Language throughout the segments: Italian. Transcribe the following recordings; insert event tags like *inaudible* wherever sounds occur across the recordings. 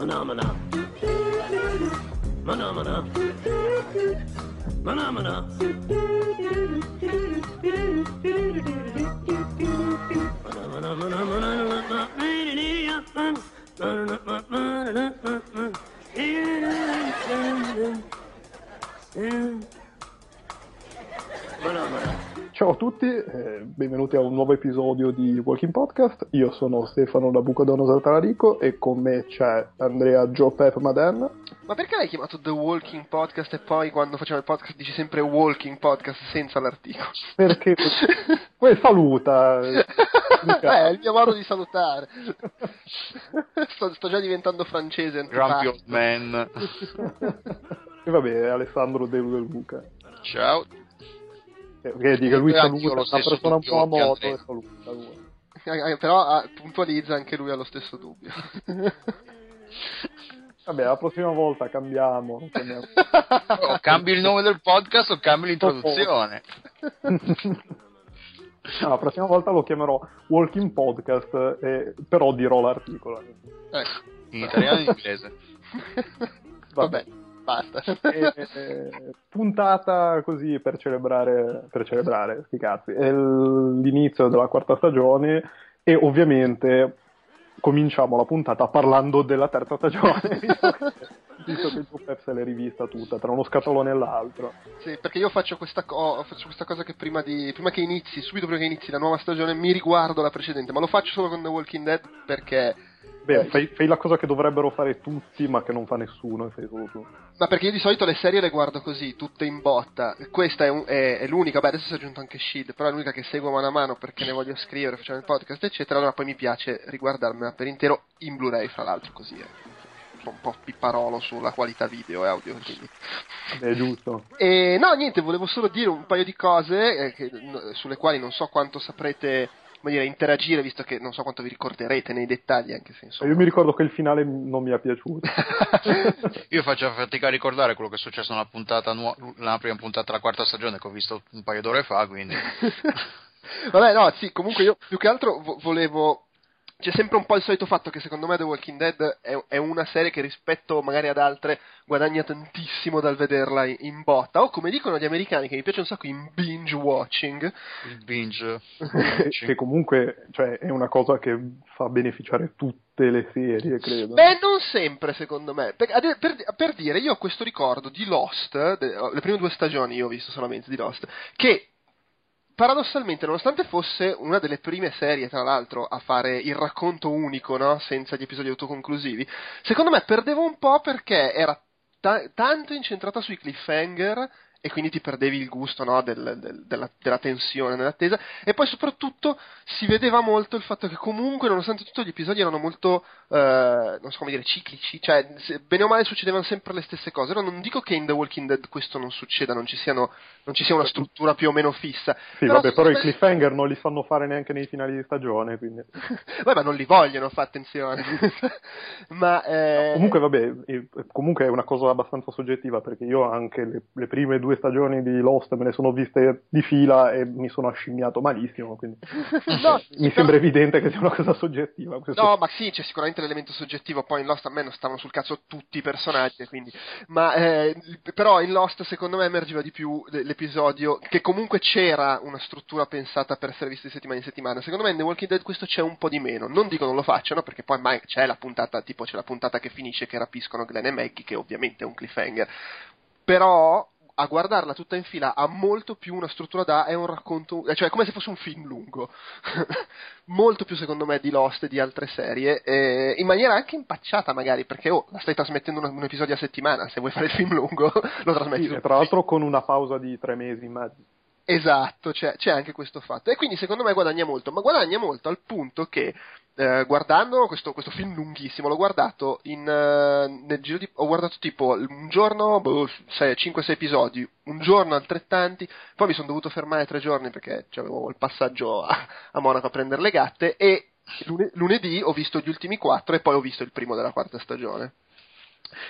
Phenomena. Phenomena. Phenomena. Ciao a tutti, eh, benvenuti a un nuovo episodio di Walking Podcast. Io sono Stefano da Bucodonosor Talarico e con me c'è Andrea Joe Pep Maden. Ma perché l'hai chiamato The Walking Podcast e poi quando facciamo il podcast dici sempre Walking Podcast senza l'articolo? Perché *laughs* poi saluta. *laughs* eh, è il mio modo di salutare. *laughs* sto, sto già diventando francese. Grumpy. Old Man. E vabbè, Alessandro De Luca. Ciao. Eh, Vedi che lui saluta, una persona un po' a moto e saluta lui. Eh, Però ah, puntualizza anche lui ha lo stesso dubbio. *laughs* Vabbè, la prossima volta cambiamo. cambiamo. *laughs* O cambi il nome del podcast o cambi l'introduzione. *laughs* No, la prossima volta lo chiamerò Walking Podcast, eh, però dirò l'articolo. ecco. In italiano e in inglese. Vabbè, basta. Eh, eh, puntata così per celebrare, per celebrare, sti cazzi, è l'inizio della quarta stagione e ovviamente cominciamo la puntata parlando della terza stagione, *laughs* visto che, il Pep se l'è rivista tutta tra uno scatolone e l'altro. Sì, perché io faccio questa, co- faccio questa cosa che prima, di, prima che inizi, subito prima che inizi la nuova stagione, mi riguardo la precedente, ma lo faccio solo con The Walking Dead perché... Beh, Eh, fai, fai la cosa che dovrebbero fare tutti, ma che non fa nessuno, e fai solo tu. Ma perché io di solito le serie le guardo così, tutte in botta. Questa è, un- è- è l'unica, beh adesso si è aggiunto anche Shield, però è l'unica che seguo mano a mano perché ne voglio scrivere, facciamo il podcast, eccetera. Allora poi mi piace riguardarmela per intero in Blu-ray, fra l'altro, così è. Sono un po' pipparolo sulla qualità video e audio, quindi. È giusto. *laughs* E no, niente, volevo solo dire un paio di cose eh, che- no, sulle quali non so quanto saprete come dire, interagire, visto che non so quanto vi ricorderete nei dettagli, anche se insomma. Io mi ricordo che il finale non mi è piaciuto. *laughs* Io faccio fatica a ricordare quello che è successo nella, puntata nuo- nella prima puntata della quarta stagione che ho visto un paio d'ore fa, quindi... *laughs* Vabbè, no, sì, comunque io più che altro vo- volevo. C'è sempre un po' il solito fatto che secondo me The Walking Dead è, è una serie che rispetto magari ad altre guadagna tantissimo dal vederla in, in botta. O come dicono gli americani, che mi piace un sacco in binge watching. Il binge. *laughs* che comunque cioè, è una cosa che fa beneficiare tutte le serie, credo. Beh, non sempre, secondo me. Per, per- per dire, io ho questo ricordo di Lost, de- le prime due stagioni io ho visto solamente di Lost, che paradossalmente, nonostante fosse una delle prime serie, tra l'altro, a fare il racconto unico, no? senza gli episodi autoconclusivi, secondo me perdeva un po' perché era ta- tanto incentrata sui cliffhanger e quindi ti perdevi il gusto no, del- del- della, della tensione nell'attesa e poi soprattutto si vedeva molto il fatto che comunque nonostante tutto gli episodi erano molto eh, non so come dire ciclici cioè bene o male succedevano sempre le stesse cose. Ora non dico che in The Walking Dead questo non succeda non ci, siano, non ci sia una struttura più o meno fissa Sì, vabbè, però i secondo me- cliffhanger non li fanno fare neanche nei finali di stagione, quindi... *laughs* Beh, ma non li vogliono, fa attenzione. *laughs* ma eh, Comunque, vabbè, comunque è una cosa abbastanza soggettiva, perché io anche le, le prime due stagioni di Lost me le sono viste di fila e mi sono ascimmiato malissimo, quindi *laughs* no, mi però- sembra evidente che sia una cosa soggettiva. questo- No, ma sì, c'è sicuramente l'elemento soggettivo. Poi in Lost a me non stavano sul cazzo tutti i personaggi, quindi. Ma eh, però in Lost secondo me emergeva di più l'episodio che comunque c'era una struttura pensata per essere vista di settimana in settimana. Secondo me in The Walking Dead questo c'è un po' di meno. Non dico non lo facciano, perché poi mai c'è la puntata, tipo c'è la puntata che finisce che rapiscono Glenn e Maggie, che ovviamente è un cliffhanger. Però a guardarla tutta in fila ha molto più una struttura da è un racconto, cioè è come se fosse un film lungo. *laughs* molto più secondo me di Lost e di altre serie, eh, in maniera anche impacciata magari, perché oh, la stai trasmettendo un, un episodio a settimana, se vuoi fare il film lungo *laughs* lo trasmetti Sì, tra l'altro con una pausa di tre mesi in mezzo. Esatto, c'è, c'è anche questo fatto. E quindi secondo me guadagna molto, ma guadagna molto al punto che eh, guardando questo, questo film lunghissimo, l'ho guardato in, eh, nel giro di... ho guardato tipo un giorno, boh, 5-6 episodi, un giorno altrettanti, poi mi sono dovuto fermare tre giorni perché avevo il passaggio a, a Monaco a prendere le gatte e lune- lunedì ho visto gli ultimi quattro e poi ho visto il primo della quarta stagione.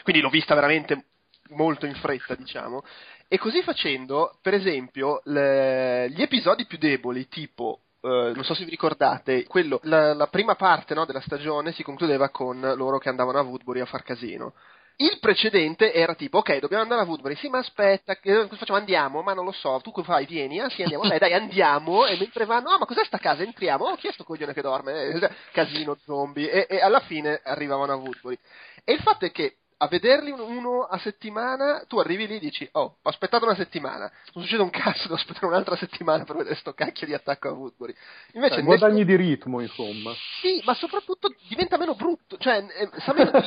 Quindi l'ho vista veramente molto in fretta, diciamo. E così facendo, per esempio, le, gli episodi più deboli, tipo Uh, non so se vi ricordate, quello, la, la prima parte no, della stagione si concludeva con loro che andavano a Woodbury a far casino. Il precedente era tipo, ok, dobbiamo andare a Woodbury, sì, ma aspetta, che facciamo? Andiamo, ma non lo so, tu fai, vieni, ah sì, andiamo, dai, dai, andiamo, e mentre vanno, ah, ma cos'è sta casa? Entriamo, oh, chi è sto coglione che dorme? Eh, casino, zombie, e, e alla fine arrivavano a Woodbury. E il fatto è che a vederli uno a settimana, tu arrivi lì e dici, oh, ho aspettato una settimana, non succede un cazzo, devo aspettare un'altra settimana per vedere sto cacchio di attacco a Woodbury. Invece, cioè, guadagni nessuno... di ritmo, insomma. Sì, ma soprattutto diventa meno brutto, cioè eh, sa, meno di,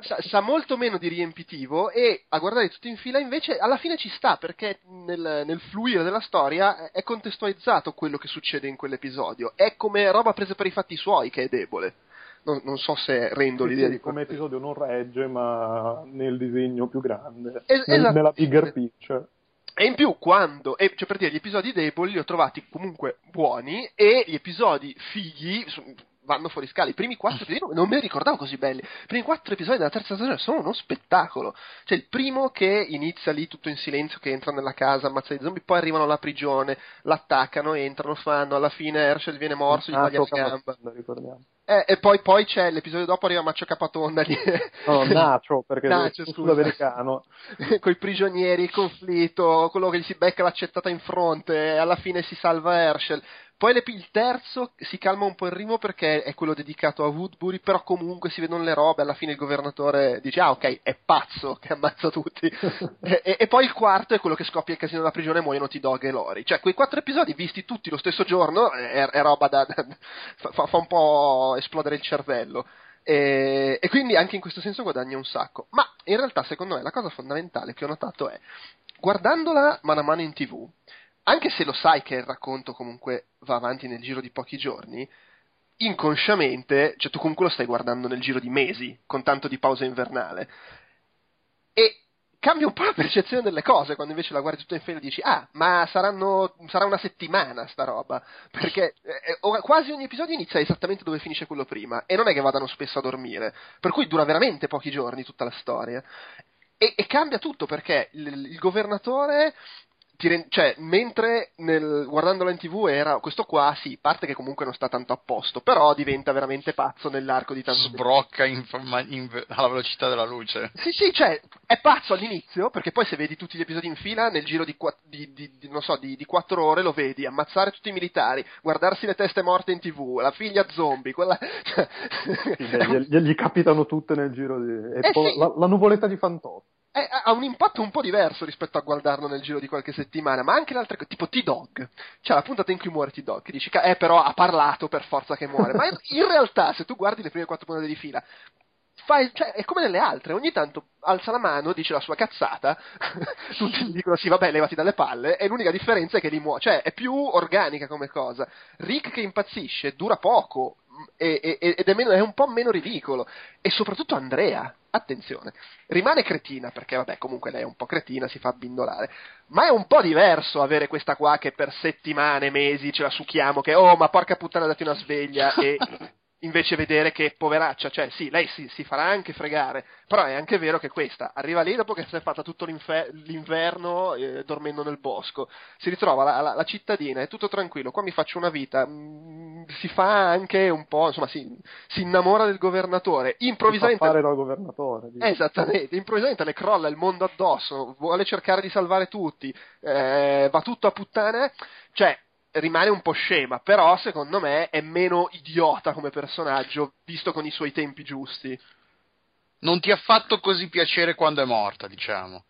sa, sa, molto meno di riempitivo e a guardare tutto in fila invece alla fine ci sta perché nel, nel fluire della storia è contestualizzato quello che succede in quell'episodio, è come roba presa per i fatti suoi che è debole non, non so se rendo l'idea sì, di come episodio non regge ma nel disegno più grande es- nel, nella bigger picture e in più quando, e, cioè per dire, gli episodi deboli li ho trovati comunque buoni e gli episodi fighi vanno fuori scala. I primi quattro episodi non me li ricordavo così belli. I primi quattro episodi della terza stagione sono uno spettacolo. Cioè, il primo che inizia lì tutto in silenzio, che entra nella casa, ammazza i zombie, poi arrivano alla prigione, l'attaccano, entrano, fanno, alla fine Herschel viene morso, gli taglia la gamba. ricordiamo. Eh, e poi, poi, c'è l'episodio dopo arriva Maccio Capatonda lì. No, Nacho, perché Nacho, è sudamericano. *laughs* Con i prigionieri, il conflitto, quello che gli si becca l'accettata in fronte, alla fine si salva Herschel. Poi le, il terzo si calma un po' il ritmo perché è quello dedicato a Woodbury, però comunque si vedono le robe, alla fine il governatore dice ah ok, è pazzo che ammazza tutti. *laughs* e, e, e, poi il quarto è quello che scoppia il casino della prigione e muoiono T-Dog e Lori. Cioè quei quattro episodi visti tutti lo stesso giorno è, è roba da... da fa, fa, un po' esplodere il cervello. E, e quindi anche in questo senso guadagna un sacco. Ma in realtà secondo me la cosa fondamentale che ho notato è, guardandola mano a mano in tv, anche se lo sai che il racconto comunque va avanti nel giro di pochi giorni, inconsciamente, cioè tu comunque lo stai guardando nel giro di mesi, con tanto di pausa invernale. E cambia un po' la percezione delle cose quando invece la guardi tutta in fila e dici ah ma saranno, sarà una settimana sta roba. Perché eh, eh quasi ogni episodio inizia esattamente dove finisce quello prima e non è che vadano spesso a dormire. Per cui dura veramente pochi giorni tutta la storia. E, e cambia tutto perché il, il governatore Rend- cioè, mentre nel, guardandola in tv era questo qua, sì, parte che comunque non sta tanto a posto, però diventa veramente pazzo nell'arco di tanto Sbrocca in, in, alla velocità della luce. Sì, sì, cioè, è pazzo all'inizio, perché poi se vedi tutti gli episodi in fila, nel giro di, di, di, di non so, di, di 4 ore lo vedi, ammazzare tutti i militari, guardarsi le teste morte in tv, la figlia zombie, quella... Cioè... Sì, gli, gli, capitano tutte nel giro di... E eh poi sì. la, la nuvoletta di Fantozzi è, ha un impatto un po' diverso rispetto a guardarlo nel giro di qualche settimana, ma anche le altre tipo T-Dog. C'è la puntata in cui muore T-Dog, che dici, eh però ha parlato per forza che muore. ma in realtà, se tu guardi le prime quattro puntate di fila, fai, cioè, è come nelle altre, ogni tanto alza la mano, dice la sua cazzata, *laughs* tutti gli dicono sì vabbè levati dalle palle, e l'unica differenza è che li muore, cioè è più organica come cosa. Rick che impazzisce dura poco, e, e, ed è, meno, è, un po' meno ridicolo. E soprattutto Andrea, attenzione, rimane cretina, perché vabbè, comunque lei è un po' cretina, si fa abbindolare, ma è un po' diverso avere questa qua che per settimane, mesi ce la succhiamo, che oh ma porca puttana dati una sveglia e invece vedere che poveraccia, cioè sì, lei si, si, farà anche fregare, però è anche vero che questa arriva lì dopo che si è fatta tutto l'inverno eh, dormendo nel bosco, si ritrova la, la, la, cittadina, è tutto tranquillo, qua mi faccio una vita, mh, mm, si fa anche un po', insomma, si, si innamora del governatore, improvvisamente... Si fa fare dal governatore. Dico. Esattamente, improvvisamente le crolla il mondo addosso, vuole cercare di salvare tutti, eh, va tutto a puttane, cioè rimane un po' scema, però secondo me è meno idiota come personaggio, visto con i suoi tempi giusti. Non ti ha fatto così piacere quando è morta, diciamo.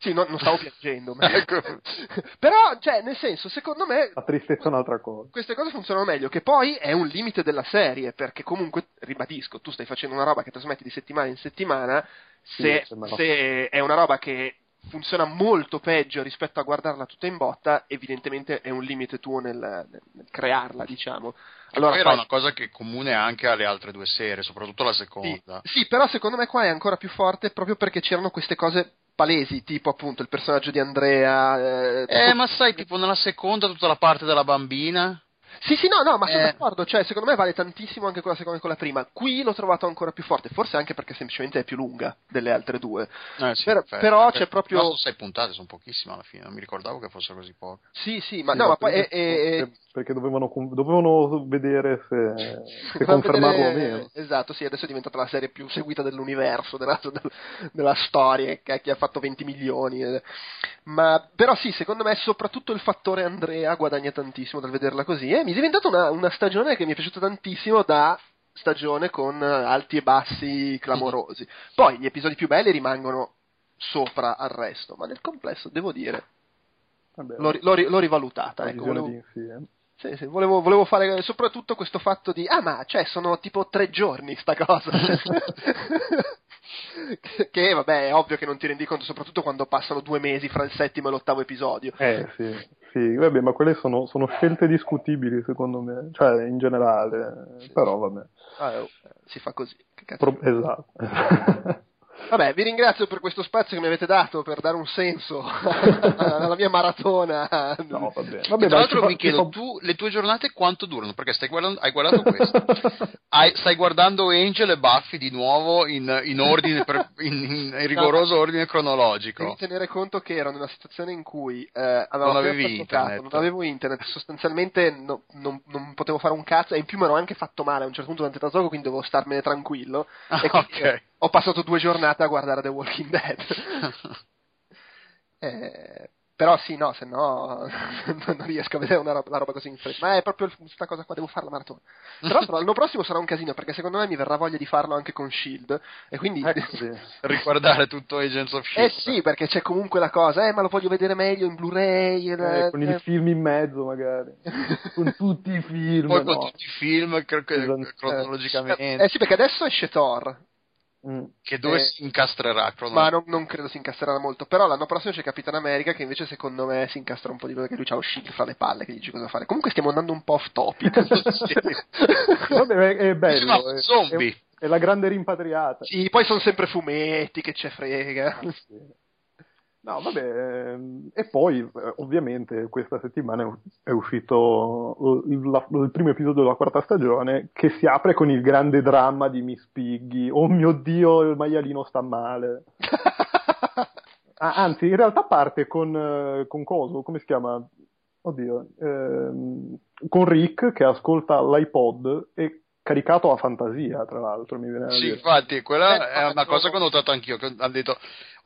Sì, no, non stavo *laughs* piangendo. Ma... ecco. *laughs* Però, cioè, nel senso, secondo me. La tristezza è un'altra cosa. Queste cose funzionano meglio, che poi è un limite della serie, perché comunque, ribadisco, tu stai facendo una roba che trasmetti di settimana in settimana, se, sì, se è una roba che funziona molto peggio rispetto a guardarla tutta in botta, evidentemente è un limite tuo nel, nel, nel crearla, diciamo. Allora, poi era una cosa che è comune anche alle altre due serie, soprattutto la seconda. Sì, sì, però secondo me qua è ancora più forte proprio perché c'erano queste cose palesi, tipo appunto il personaggio di Andrea. Eh, eh ma sai, tipo nella seconda tutta la parte della bambina Sì, sì, no, no, ma sono Eh. d'accordo, cioè, secondo me vale tantissimo anche quella seconda e quella prima. Qui l'ho trovato ancora più forte, forse anche perché semplicemente è più lunga delle altre due. Eh, sì, Per- però Perché c'è proprio- sono sei puntate, sono pochissime alla fine, non mi ricordavo che fossero così poche. Sì, sì, ma Sì, no, ma poi... perché- è- è- è- perché dovevano, con- dovevano vedere se, *laughs* se confermarlo vedere- o meno. Esatto, sì, adesso è diventata la serie più seguita dell'universo, della, del- della storia, che, che ha fatto 20 milioni. Ma, però sì, secondo me soprattutto il fattore Andrea guadagna tantissimo dal vederla così. E mi è diventata una, una stagione che mi è piaciuta tantissimo da stagione con eh, alti e bassi clamorosi. Poi gli episodi più belli rimangono sopra al resto, ma nel complesso devo dire, Vabbè, l'ho, l'ho l'ho rivalutata. Ecco, volevo- sì, sì, volevo, volevo fare soprattutto questo fatto di, ah ma cioè sono tipo tre giorni sta cosa. *laughs* che, che, vabbè è ovvio che non ti rendi conto, soprattutto quando passano due mesi fra il settimo e l'ottavo episodio. Eh sì, sì, vabbè, ma quelle sono, sono scelte discutibili secondo me, cioè in generale, Sì. però vabbè. Ah, eh, si fa così. Pro- esatto. *laughs* Vabbè, vi ringrazio per questo spazio che mi avete dato per dare un senso *laughs* alla mia maratona. no, vabbè. E vabbè tra dai, l'altro mi chiedo, tu le tue giornate quanto durano? Perché stai guardando, hai guardato questo, *laughs* Hai- stai guardando Angel e Buffy di nuovo in, in ordine, per- in, in- in rigoroso ordine Devi cronologico. tenere conto che ero in una situazione in cui eh, avevo Non avevi internet. non avevo internet, sostanzialmente no- non, non potevo fare un cazzo e in più mi ero anche fatto male a un certo punto durante il trasloco, quindi dovevo starmene tranquillo. Ah, e ok. eh, ho passato due giornate a guardare The Walking Dead. *laughs* Eh, però sì, no, se no *laughs* non riesco a vedere una roba, la roba così in fretta. Ma è proprio questa cosa qua, devo fare la maratona. Tra l'altro l'anno prossimo sarà un casino perché secondo me mi verrà voglia di farlo anche con Shield e quindi... Ecco, *laughs* sì. Riguardare tutto Agents of Eh S.H.I.E.L.D. sì, perché c'è comunque la cosa, eh, ma lo voglio vedere meglio in Blu-ray. Eh, eh, con eh. il film in mezzo magari, con tutti i film. Poi con no. tutti i film cro- Esatto. cronologicamente. Eh, sì, perché adesso esce Thor, Mm. che dove eh, si incastrerà ma non, non credo si incastrerà molto. Però l'anno prossimo c'è Capitan America che invece secondo me si incastra un po' di più perché lui c'ha lo Shield fra le palle che gli dice cosa fare. Comunque stiamo andando un po' off topic. *laughs* Vabbè, è, è bello. È- zombie. È, è la grande rimpatriata. sì, poi sono sempre fumetti che c'è frega. No, vabbè, ehm, e poi eh, ovviamente questa settimana è- uscito il, la- il primo episodio della quarta stagione che si apre con il grande dramma di Miss Piggy. Oh mio dio, il maialino sta male. *laughs* Ah, anzi, in realtà parte con, eh, con Coso, come si chiama? Oddio, ehm, con Rick che ascolta l'iPod e caricato a fantasia, tra l'altro, mi viene Sì, dire. infatti, quella Eh, è una cosa che ho notato anch'io, che ho detto,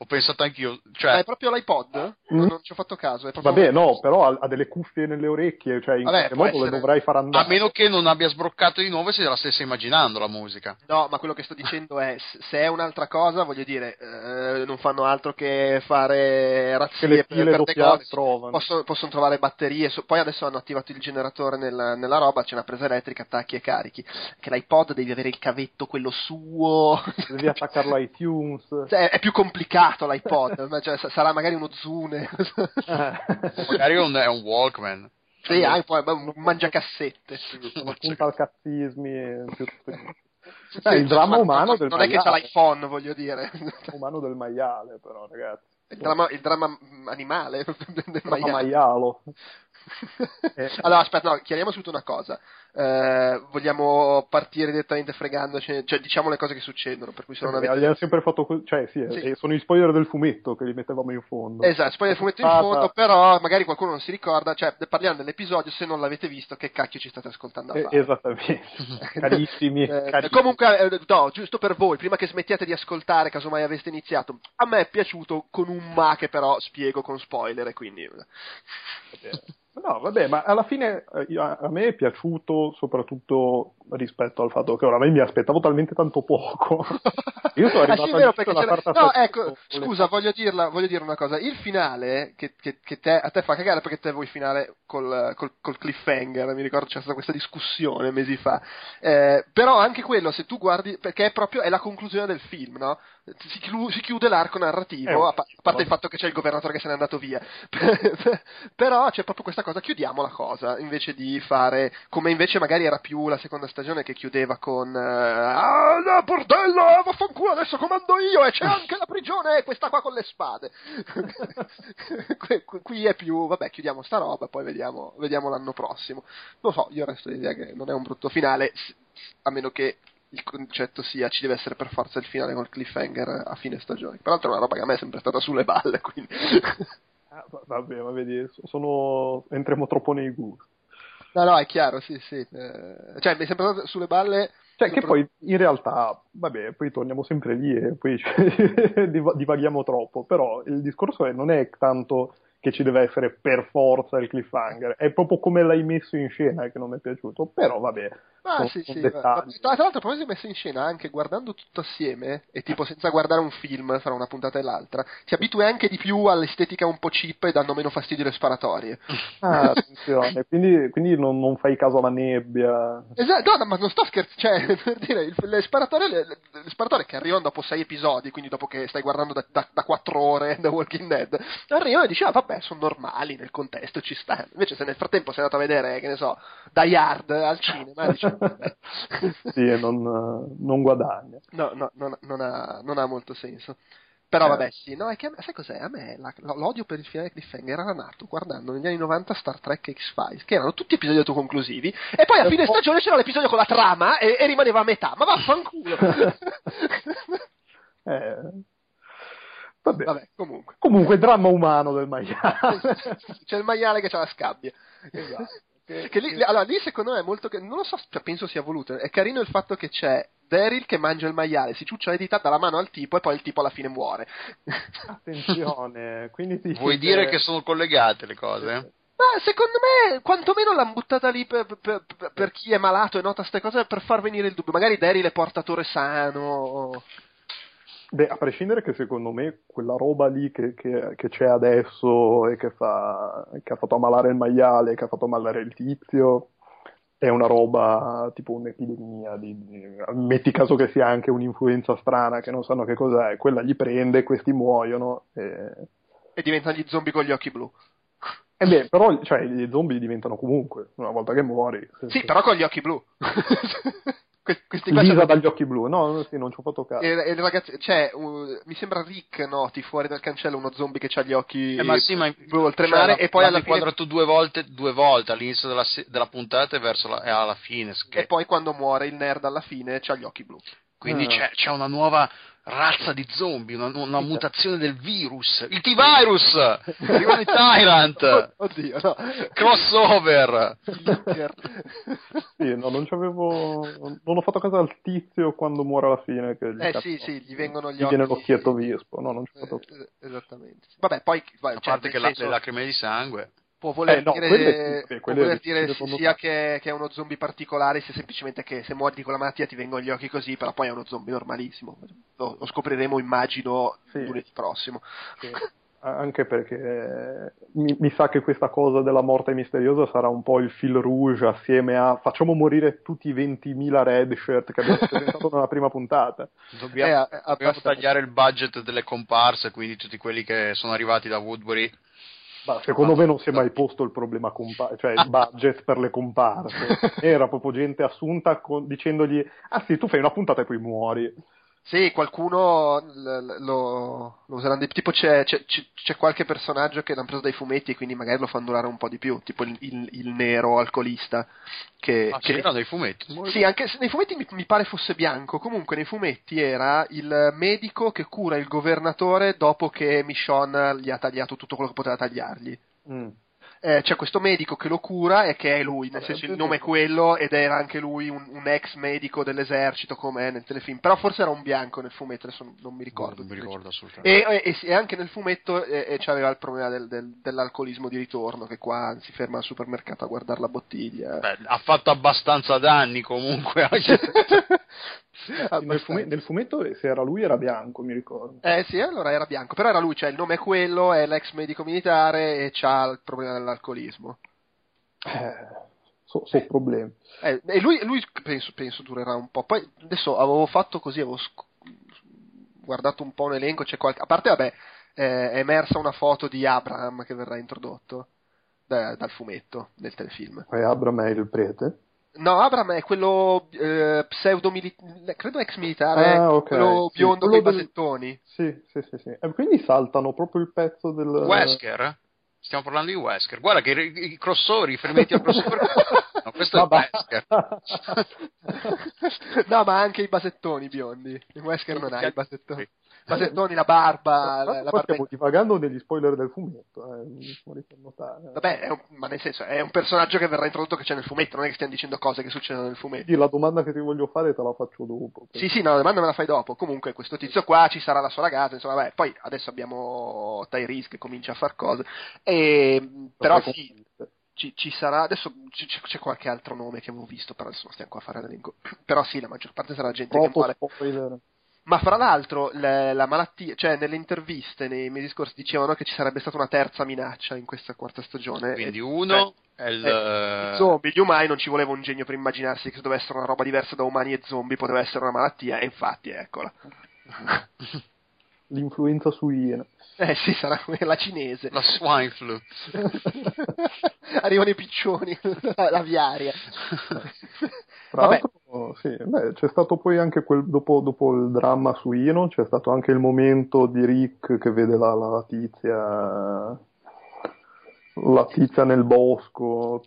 ho pensato anch'io, Ma cioè, è proprio l'iPod? Mm. Non, non ci ho fatto caso. Vabbè, no, però ha, ha delle cuffie nelle orecchie, cioè in Vabbè, qualche modo le essere. dovrai far a andare. meno che non abbia sbroccato di nuovo e se la stesse immaginando la musica. No, ma quello che sto dicendo è, se è un'altra cosa, voglio dire, eh, non fanno altro che fare che razzie le per, pile per doppiate negozi. trovano. Possono, possono trovare batterie, so- poi adesso hanno attivato il generatore nella, nella roba, c'è una presa elettrica, attacchi e carichi. Che l'iPod devi avere il cavetto, quello suo. Devi attaccarlo a iTunes. Cioè, è più complicato l'iPod, ma cioè, sa- sarà magari uno Zune. Magari è un, è un Walkman. sì, anche poi un mangiacassette. Punta al cazzismi. e che- Sì, Eh, il dramma umano non, del non è che maiale. l'iPhone, voglio dire. umano del maiale, però, ragazzi. Il dramma, il dramma mm, animale *laughs* del Dramma maiale. maialo. *laughs* Eh. allora, aspetta, no, chiariamo subito una cosa. Eh, vogliamo partire direttamente fregandoci, cioè diciamo le cose che succedono, per cui se non Eh, avete... Gli hanno sempre fatto così, cioè sì, Sì. eh, sono gli spoiler del fumetto che li mettevamo in fondo. Esatto, poi il fumetto in Puntata- fondo, però magari qualcuno non si ricorda, cioè parliamo dell'episodio, se non l'avete visto, che cacchio ci state ascoltando a Eh, fare? esattamente. *laughs* carissimi, Eh, carissimi. comunque, eh, no, giusto per voi, prima che smettiate di ascoltare, casomai aveste iniziato, a me è piaciuto con un ma che però spiego con spoiler, quindi... No, vabbè, ma alla fine eh, a, me è piaciuto soprattutto rispetto al fatto che oramai mi aspettavo talmente tanto poco. *laughs* Io sono Ah, arrivato sì, è vero, perché quarta No, ecco, scusa, voglio, dirla, voglio dire una cosa. Il finale, che, che- che te- a te fa cagare perché te vuoi finale col, col- col cliffhanger, mi ricordo c'è stata questa discussione mesi fa. Eh, però anche quello, se tu guardi, perché è proprio è la conclusione del film, no? Si, chiu- si chiude l'arco narrativo, Eh, a, pa- a parte il fatto che c'è il governatore che se n'è andato via. *laughs* però c'è proprio questa cosa, chiudiamo la cosa, invece di fare, come invece magari era più la seconda stagione che chiudeva con... eh, ah, la bordella, vaffanculo! adesso comando io e c'è anche la prigione e questa qua con le spade. *laughs* qui, qui è più, vabbè, chiudiamo sta roba, poi vediamo, vediamo l'anno prossimo. Non so, io resto l'idea che non è un brutto finale, a meno che il concetto sia ci deve essere per forza il finale col cliffhanger a fine stagione. Peraltro è una roba che a me è sempre stata sulle balle, quindi... ah, vabbè, ma vedi, sono... entriamo troppo nei gusti. No, no, è chiaro, sì, sì. Eh, cioè, mi è sempre stato sulle balle... Cioè, che poi in realtà, vabbè, poi torniamo sempre lì e poi cioè, *laughs* divaghiamo troppo, però il discorso è, non è tanto che ci deve essere per forza il cliffhanger, è proprio come l'hai messo in scena che non mi è piaciuto, però vabbè, Ah, sì, sì. Tra l'altro, poi si è messo in scena anche guardando tutto assieme, e tipo senza guardare un film fra una puntata e l'altra, ti abitui anche di più all'estetica un po' cheap e danno meno fastidio le sparatorie. *laughs* Ah, attenzione, *laughs* quindi, quindi non, non, fai caso alla nebbia. Esatto, no, no ma non sto scherzando, cioè, *laughs* per dire, il, le, sparatorie, le, le, sparatorie che arrivano dopo sei episodi, quindi dopo che stai guardando da, da, da 4 ore The Walking Dead, arrivano e dici, ah vabbè, sono normali nel contesto, ci stanno. Invece se nel frattempo sei andato a vedere, che ne so, Die Hard al cinema, dici, *laughs* sì, non, non guadagna. No, no, non, non, ha, non, ha, molto senso. Però eh. vabbè, sì, no, è che sai cos'è? A me la, l'odio per il finale Cliffhanger era nato guardando negli anni 90 Star Trek e X-Files, che erano tutti episodi autoconclusivi, e poi a fine stagione c'era l'episodio con la trama e, e rimaneva a metà. Ma vaffanculo! *laughs* eh. Vabbè. Vabbè, comunque. Comunque, dramma umano del maiale. C'è il maiale che ha la scabbia. Esatto. Che, lì, allora, lì secondo me è molto. Non lo so, cioè, penso sia voluto. È carino il fatto che c'è Daryl che mangia il maiale, si ciuccia le dita, dà la mano al tipo e poi il tipo alla fine muore. *laughs* Attenzione, quindi ti Vuoi dire che sono collegate le cose? Ma secondo me, quantomeno l'hanno buttata lì per, per, per, per chi è malato e nota queste cose per far venire il dubbio. Magari Daryl è portatore sano. Beh, a prescindere che secondo me quella roba lì che, che, che c'è adesso e che, fa, che, ha fatto ammalare il maiale, che ha fatto ammalare il tizio, è una roba tipo un'epidemia, di, di, metti caso che sia anche un'influenza strana che non sanno che cos'è, quella gli prende, questi muoiono e... e diventano gli zombie con gli occhi blu. Eh beh, però cioè, gli zombie diventano comunque, una volta che muori. Sì, se... però con gli occhi blu. *laughs* questi qua Lisa dagli occhi blu, no, sì, non ci ho fatto caso. E, e ragazzi, c'è, uh, mi sembra Rick noti fuori dal cancello uno zombie che ha gli occhi eh, ma sì, ma blu oltremare cioè, e poi alla fine... inquadrato due volte, due volte all'inizio della, della puntata e verso la, e alla fine. Che... E poi quando muore il nerd alla fine c'ha gli occhi blu. Quindi ah. c'è, c'è una nuova razza di zombie, una, una mutazione del virus, il T-Virus, i *laughs* Tyrant, oddio, no. crossover. sì, no, non c'avevo, non ho fatto caso al tizio quando muore alla fine. Che gli eh sì, sì, gli vengono gli, gli occhi. viene l'occhietto vispo, no, non ci ho fatto caso. Eh, esattamente. Vabbè, poi, vai, a cioè, parte che senso... le lacrime di sangue può voler eh, no, dire, quelle, quelle, può voler dire sia che, che, è uno zombie particolare, sia semplicemente che se muori di quella malattia ti vengono gli occhi così, però poi è uno zombie normalissimo. Lo, lo scopriremo, immagino, sì. lunedì prossimo. Sì. *laughs* Anche perché mi, mi, sa che questa cosa della morte misteriosa sarà un po' il fil rouge assieme a facciamo morire tutti i 20.000 red shirt che abbiamo presentato *laughs* nella prima puntata. Dobbiamo, eh, dobbiamo tagliare il budget delle comparse, quindi tutti quelli che sono arrivati da Woodbury ma secondo me non si è mai posto il problema compa- cioè il *laughs* budget per le comparse. Era proprio gente assunta con- dicendogli: Ah sì, tu fai una puntata e poi muori. Sì, qualcuno lo, lo, useranno di tipo c'è, c'è, c'è, qualche personaggio che l'hanno preso dai fumetti e quindi magari lo fanno durare un po' di più, tipo il, il, il nero alcolista. Che, ah, che c'era dai fumetti? Sì, anche se nei fumetti mi, mi, pare fosse bianco, comunque nei fumetti era il medico che cura il governatore dopo che Michonne gli ha tagliato tutto quello che poteva tagliargli. Mm eh, c'è questo medico che lo cura e che è lui, nel senso il nome è quello ed era anche lui un, un ex medico dell'esercito come è nel telefilm, però forse era un bianco nel fumetto, adesso non mi ricordo. Non mi ricordo assolutamente. E, e, e, anche nel fumetto eh, c'aveva il problema del, del, dell'alcolismo di ritorno, che qua si ferma al supermercato a guardare la bottiglia. Beh, ha fatto abbastanza danni comunque. *laughs* nel, fumetto, nel, fumetto, se era lui era bianco, mi ricordo. Eh sì, allora era bianco, però era lui, cioè il nome è quello, è l'ex medico militare e c'ha il problema dell'alcolismo. Eh, so, so problemi. Eh, e lui, lui penso, penso, durerà un po'. Poi adesso avevo fatto così, avevo sc- guardato un po' un elenco, c'è qualche... a parte vabbè, eh, è emersa una foto di Abraham che verrà introdotto da, dal fumetto del telefilm. E Abraham è il prete? No, Abram è quello eh, pseudo militare, credo ex militare, Ah, ok, quello sì, biondo quello con i del- basettoni. Sì, sì, sì, sì. E quindi saltano proprio il pezzo del... Wesker? Stiamo parlando di Wesker. Guarda che i, i crossover, i riferimenti al *laughs* crossover. No, questo è Vabbè. Wesker. *laughs* no, ma anche i basettoni biondi. Il Wesker non ha i basettoni. Sì. Basettoni, la barba, la, la stiamo barba. divagando negli spoiler del fumetto, eh. Vabbè, è un- ma nel senso, è un personaggio che verrà introdotto che c'è nel fumetto, non è che stiamo dicendo cose che succedono nel fumetto. Quindi la domanda che ti voglio fare te la faccio dopo. Sì, sì, no, la domanda me la fai dopo. Comunque, questo tizio qua ci sarà la sua ragazza, insomma, vabbè. Poi adesso abbiamo Tyrese che comincia a far cose. E, però Perché sì. Ci, ci sarà. Adesso ci- c'è, c'è qualche altro nome che avevo visto, però adesso non stiamo qua a fare l'elenco. *clears throat* Però sì, la maggior parte sarà gente che Troppo vuole. Ma fra l'altro, le- la malattia, cioè nelle interviste nei mesi scorsi dicevano che ci sarebbe stata una terza minaccia in questa quarta stagione. Quindi E- uno cioè, è il... eh, zombie, gli umani non ci voleva un genio per immaginarsi che se dovesse essere una roba diversa da umani e zombie poteva essere una malattia, e infatti eccola. *laughs* L'influenza suina. Eh sì, sarà la cinese. la swine flu. *laughs* Arrivano i piccioni, l'aviaria. Tra Vabbè. l'altro, sì, beh, c'è stato poi anche quel, dopo, dopo il dramma su Ino, c'è stato anche il momento di Rick che vede la, la tizia, la tizia nel bosco,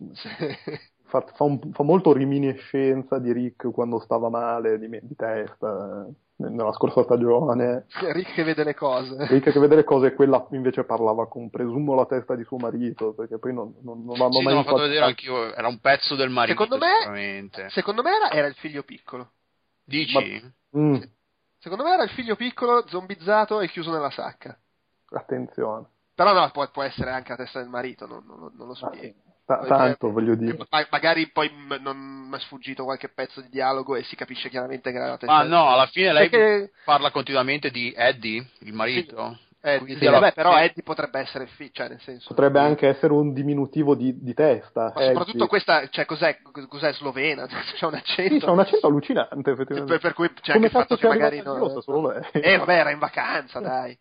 fa, fa un- fa molto riminiscenza di Rick quando stava male di, di testa, eh, nella scorsa stagione. Rick che vede le cose. *laughs* Rick che vede le cose, quella invece parlava con, presumo, la testa di suo marito, perché poi non, non, non l'hanno Sì, mai no, fatto vedere anch'io, era un pezzo del marito Secondo me-. Secondo me era, era il figlio piccolo. Dici? Mm, Secondo me era il figlio piccolo, zombizzato e chiuso nella sacca. attenzione. Però no, può, può essere anche la testa del marito, non, non- non lo Ah, spiego. Ta- Poi, tanto eh, voglio dire. ma- magari poi m- non mi è sfuggito qualche pezzo di dialogo e si capisce chiaramente che era la testa Ah del- no, alla fine lei Perché- parla continuamente di Eddie, il marito. Eh, Quindi sì, vabbè, però Eddie potrebbe essere figlio, cioè nel senso... Potrebbe anche essere un diminutivo di, di testa. Ma eh, soprattutto sì. questa, cioè cos'è, cos'è slovena? *laughs* C'è un accento. Sì, c'ha un accento allucinante, effettivamente. per, per cui c'è Come anche il fatto che magari solo lei. Eh, vabbè, era in vacanza, dai.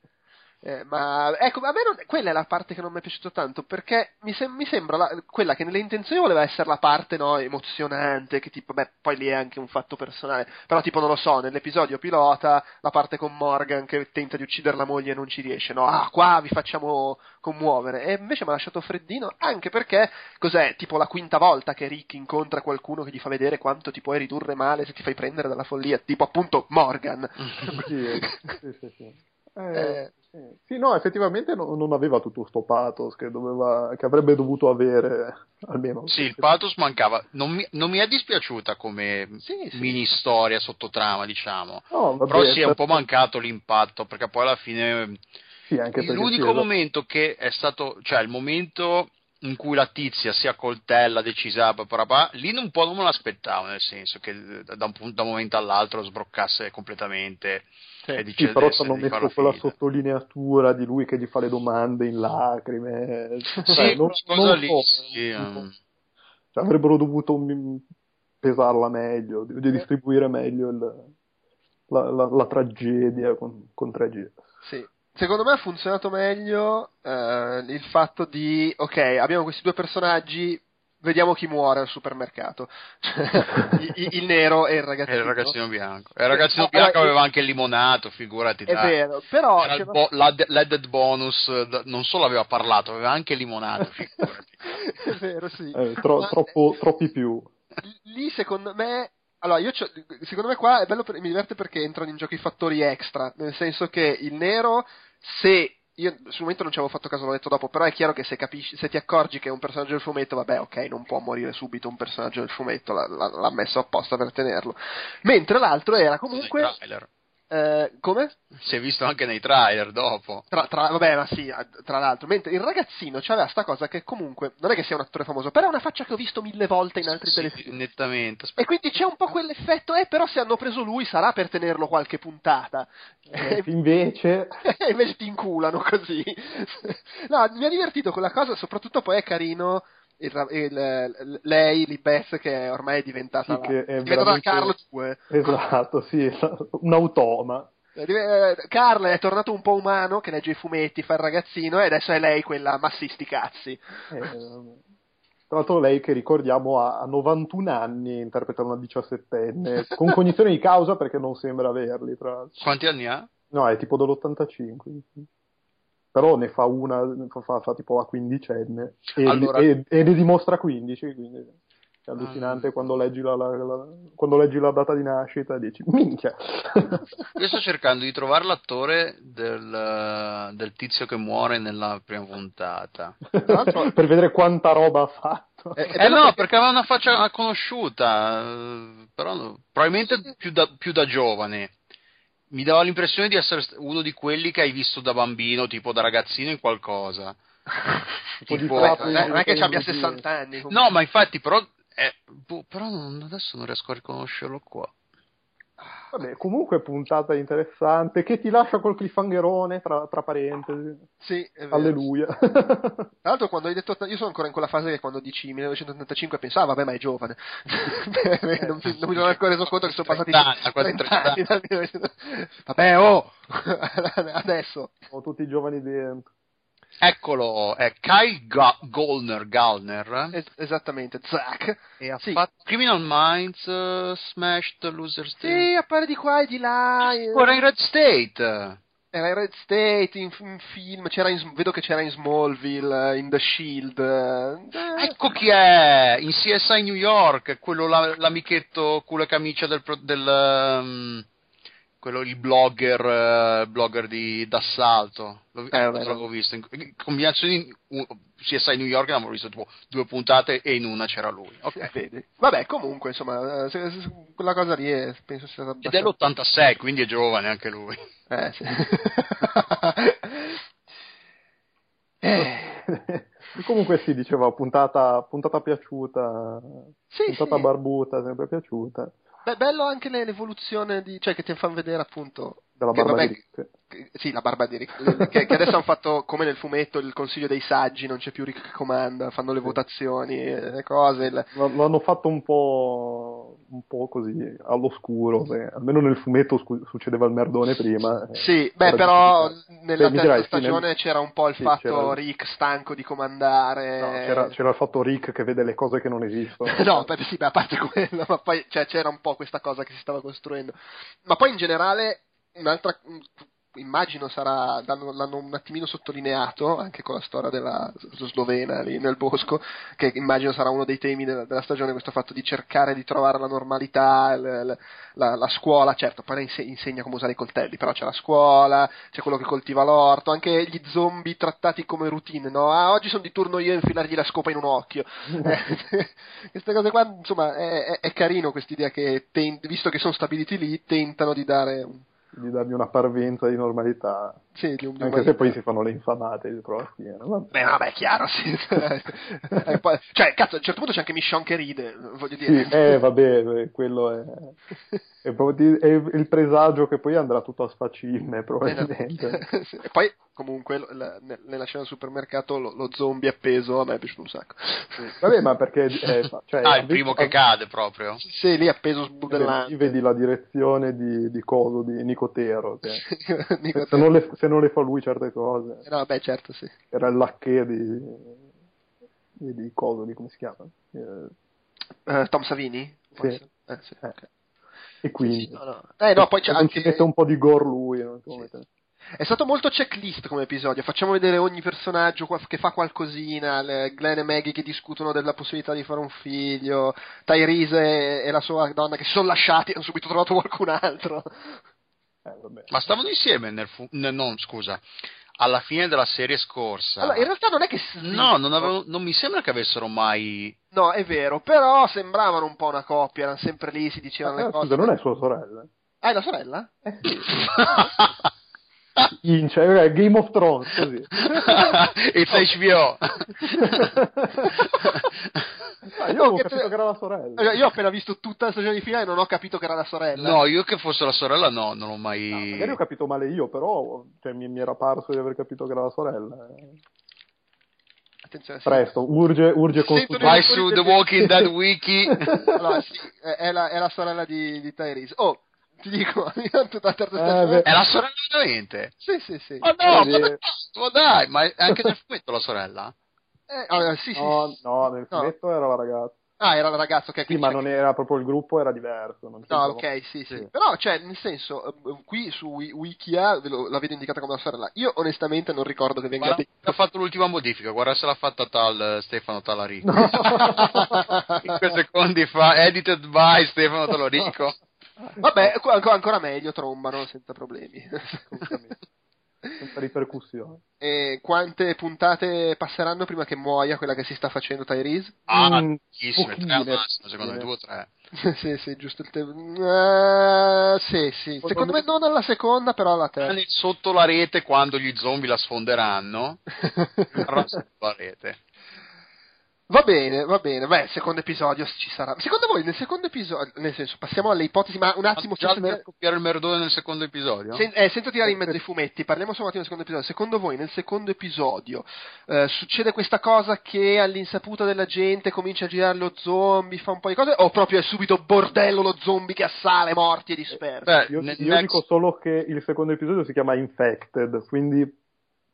Eh, ma ecco, a me non, quella è la parte che non mi è piaciuta tanto perché mi, sem- mi sembra la- quella che nelle intenzioni voleva essere la parte no, emozionante, che tipo, beh, poi lì è anche un fatto personale, però tipo non lo so, nell'episodio pilota la parte con Morgan che tenta di uccidere la moglie e non ci riesce, no, ah, qua vi facciamo commuovere, e invece mi ha lasciato freddino anche perché cos'è, tipo la quinta volta che Rick incontra qualcuno che gli fa vedere quanto ti puoi ridurre male se ti fai prendere dalla follia, tipo appunto Morgan. *laughs* Sì, sì, sì, sì. Eh, Eh, sì. Sì, no, effettivamente no- non aveva tutto sto pathos che, doveva, che avrebbe dovuto avere, almeno. Sì, il pathos mancava. Non mi, non mi è dispiaciuta come Sì, sì. mini storia sottotrama, diciamo. No, vabbè, Però sì, è un certo. po' mancato l'impatto, perché poi alla fine Sì, l'unico sì, momento che è stato, cioè il momento in cui la tizia si accoltella, decisa, papà, lì un po' non me l'aspettavo, nel senso che da un, punto- da un momento all'altro sbroccasse completamente Sì, dice però di ci hanno messo quella finita. sottolineatura di lui che gli fa le domande in lacrime. Sì, Cioè, non- non lì, so, sì, ehm. Cioè, avrebbero dovuto pesarla meglio, di, di distribuire meglio il- la, la- la tragedia con, con 3G. Sì. Secondo me ha funzionato meglio eh, il fatto di, ok, abbiamo questi due personaggi, vediamo chi muore al supermercato. *laughs* il, il- il nero e il È ragazzino. il ragazzino bianco. E il ragazzino Ah, bianco allora, aveva anche il limonato, figurati. È dai. vero, però Era c'era- bo- l'add- l'added bonus eh, non solo aveva parlato, aveva anche il limonato, figurati. *laughs* è vero, sì. Eh, tro- Ma- troppo- troppi più. lì secondo me allora io c'ho- secondo me qua è bello per- mi diverte perché entrano in gioco i fattori extra nel senso che il nero se io sul momento non ci avevo fatto caso l'ho detto dopo però è chiaro che se, capisci, se ti accorgi che è un personaggio del fumetto vabbè ok non può morire subito un personaggio del fumetto l'ha, l'ha- messo apposta per tenerlo mentre l'altro era comunque. Eh, come? Si è visto anche nei trailer dopo. Tra, tra- vabbè, ma sì, tra l'altro, mentre il ragazzino c'aveva sta cosa che comunque non è che sia un attore famoso, però è una faccia che ho visto mille volte in altri Sì, telefilm. nettamente. E quindi c'è un po' quell'effetto, eh, però se hanno preso lui sarà per tenerlo qualche puntata. Eh, invece, *laughs* E invece ti inculano così. no, mi ha divertito quella cosa, soprattutto poi è carino il il- lei, Libeth, che ormai è diventata, Sì, la, che è diventata veramente- Carlo 2. esatto, sì, un automa. Eh, eh, Carl è tornato un po' umano, che legge i fumetti, fa il ragazzino, e adesso è lei quella massisti cazzi. Eh, Tra l'altro lei che ricordiamo ha 91 anni, interpreta una diciassettenne, con cognizione di causa perché non sembra averli. Tra l'altro. Quanti anni ha? No, è tipo dell'85. Però ne fa una, fa, fa, fa tipo la quindicenne e, Allora- e- e ne dimostra 15, quindi è allucinante Ah. quando, leggi la, la- la- quando leggi la data di nascita e dici, minchia! *laughs* Io sto cercando di trovare l'attore del, del tizio che muore nella prima puntata. *laughs* per vedere quanta roba ha fatto. Eh, *laughs* Eh no, perché aveva una faccia conosciuta, eh, però probabilmente più da, più da giovane. Mi dava l'impressione di essere uno di quelli che hai visto da bambino, tipo da ragazzino in qualcosa. *laughs* tipo- capo, Eh, non è che abbia in- 60 anni. comunque. No, ma infatti, però, eh, boh, però non- adesso non riesco a riconoscerlo qua. Vabbè, comunque puntata interessante che ti lascia col cliffhangerone tra, tra parentesi. Sì, è vero. Alleluia. Tra *laughs* l'altro, quando hai detto, io sono ancora in quella fase che quando dici 1985 pensavo, vabbè, ma è giovane. *laughs* non, mi, non mi sono ancora reso conto che sono passati 30 anni, quasi 30 anni dal 1900. Vabbè, oh! *laughs* Adesso. Ho tutti i giovani dentro. Eccolo, è Kyle Ga- Gollner, Gallner, Es- esattamente, Zack. e ha Sì. fatto Criminal Minds, eh, Smashed, Losers Sì, Day. appare di qua e di là. eh. Ora in Red State. Era in Red State, in, in film, c'era in- vedo che c'era in Smallville, eh, in The Shield. eh. Ecco chi è, in CSI New York, quello la- l'amichetto culo e camicia del, del ehm, quello il blogger, eh, blogger di d'assalto. Eh, vabbè, l'avevo visto in, in combinazioni CSI New York abbiamo visto tipo due puntate e in una c'era lui. Ok. Eh, *laughs* vedi. Vabbè, comunque, insomma, eh, se- se- quella cosa lì è, penso sia stata Ed è l'86, quindi è giovane anche lui. Eh, sì. *laughs* eh, Comunque sì, diceva, puntata, puntata piaciuta, Sì, puntata sì. barbuta, sempre piaciuta, beh, bello anche le- l'evoluzione di, cioè che ti fanno vedere appunto della che, barba vabbè, di Rick. che- sì, la barba di Rick, che, che adesso hanno fatto come nel fumetto il consiglio dei saggi, non c'è più Rick che comanda, fanno le votazioni, eh, le cose, il- L- L'hanno fatto un po', un po' così, all'oscuro, se- almeno nel fumetto scu- succedeva il merdone prima. eh, Sì, beh, però nella mi terza stagione nel- c'era un po' il sì, fatto Rick stanco di comandare. no, c'era, c'era il fatto Rick che vede le cose che non esistono. *laughs* No, beh, sì, beh, a parte quello, ma poi cioè, c'era un po' questa cosa che si stava costruendo. Ma poi in generale, un'altra. Immagino sarà. L'hanno, un attimino sottolineato anche con la storia della slovena lì nel bosco. Che immagino sarà uno dei temi della, della stagione. Questo fatto di cercare di trovare la normalità, il- la, la scuola. Certo, poi inse- insegna come usare i coltelli, però c'è la scuola, c'è quello che coltiva l'orto, anche gli zombie trattati come routine, no? Ah, oggi sono di turno io a infilargli la scopa in un occhio. Eh, *laughs* queste cose qua, insomma, è, è- è carino quest'idea che, ten- visto che sono stabiliti lì, tentano di dare un, di dargli una parvenza di normalità, sì, di un- di anche se poi si fanno le infamate di la. Vabbè. Beh, vabbè, è chiaro, sì. *laughs* Poi- cioè, cazzo, a un certo punto c'è anche Michonne che ride, voglio dire. Sì, eh, vabbè, quello è, è, di- è il presagio che poi andrà tutto a sfacine, probabilmente. *laughs* Sì, E poi, comunque, la- ne- nella scena del supermercato lo, lo zombie appeso a me è piaciuto un sacco. Vabbè, ma perché... eh, fa- cioè, Ah, il primo che cade proprio. Sì, lì appeso Vedi, sbudellante. vedi la direzione di, di Coso, di Nicotero. *laughs* che- Dico, se, non le, se non le fa lui certe cose, No, beh, certo, sì. era il lacché di, di, di Coso, di come si chiama? Eh, Tom Savini? Sì. Eh, sì, Eh. ok. e quindi... Sì, no, no. Eh, no, poi c'è ci anche... mette un po' di gore lui. È stato molto checklist come episodio. Facciamo vedere ogni personaggio che fa qualcosina. le- Glenn e Maggie che discutono della possibilità di fare un figlio. Tyrese e la sua donna che si sono lasciati e hanno subito trovato qualcun altro. Eh, vabbè. Ma stavano insieme nel fu- ne- no, scusa, alla fine della serie scorsa. Allora, in realtà non è che. No, non, avevo- non mi sembra che avessero mai. No, è vero. Però sembravano un po' una coppia. Erano sempre lì, si dicevano Ah, le cose. scusa, non è sua sorella? Ah, è la sorella? Eh sì. *laughs* Ince, eh, Game of Thrones, così. *laughs* It's HBO. *laughs* Ah, io No, avevo che capito te- che era la sorella. Eh, Io ho appena visto tutta la stagione di finale e non ho capito che era la sorella. no, io che fosse la sorella, no, non No, mai. magari ho capito male io, però cioè, mi, mi era parso di aver capito che era la sorella. eh. Attenzione, sì. Presto, urge, urge consultare. Vai su The Walking Dead Wiki. *laughs* Allora, sì, è, la, è la sorella di, di Tyrese. Oh, ti dico, *laughs* io tutta la terza Eh, stagione. È la sorella veramente? Sì, sì, sì. Ma no, ma, ma dai, ma è anche nel fumetto la sorella? Eh, ah, sì, sì, No, sì. no, nel No. fumetto era la ragazza. Ah, era il ragazzo che Sì, ma non era proprio il gruppo, era diverso. Non No, ok, sì, sì, Sì. Però, cioè, nel senso, eh, qui su Wi- Wikia ve lo- la vedo indicata come la sorella. Io, onestamente, non ricordo che venga Guarda, ha fatto l'ultima modifica, guarda se l'ha fatta tal eh, Stefano Talarico. No. *laughs* 5 secondi fa, edited by Stefano Talarico. Vabbè, ancora meglio, trombano senza problemi. *laughs* Senza ripercussioni. e quante puntate passeranno prima che muoia quella che si sta facendo Tyrese? Ah, Mm, pochissime, tre al pochine, massimo, secondo me, due o tre. *laughs* sì, sì, giusto il tempo. Eh, sì, sì. Secondo me non alla seconda, però alla terza. Sotto la rete, quando gli zombie la sfonderanno, *laughs* sotto la rete. Va bene, va bene. Beh, il secondo episodio ci sarà. Secondo voi, nel secondo episodio, nel senso, passiamo alle ipotesi, ma un attimo, già senza, per scoppiare il merdone nel secondo episodio? sen- eh, senza tirare in mezzo i fumetti, parliamo solo un attimo del secondo episodio. Secondo voi, nel secondo episodio, eh, succede questa cosa che all'insaputa della gente comincia a girare lo zombie, fa un po' di cose, o proprio è subito bordello lo zombie che assale morti e dispersi? Beh, Io, io next- dico solo che il secondo episodio si chiama Infected, quindi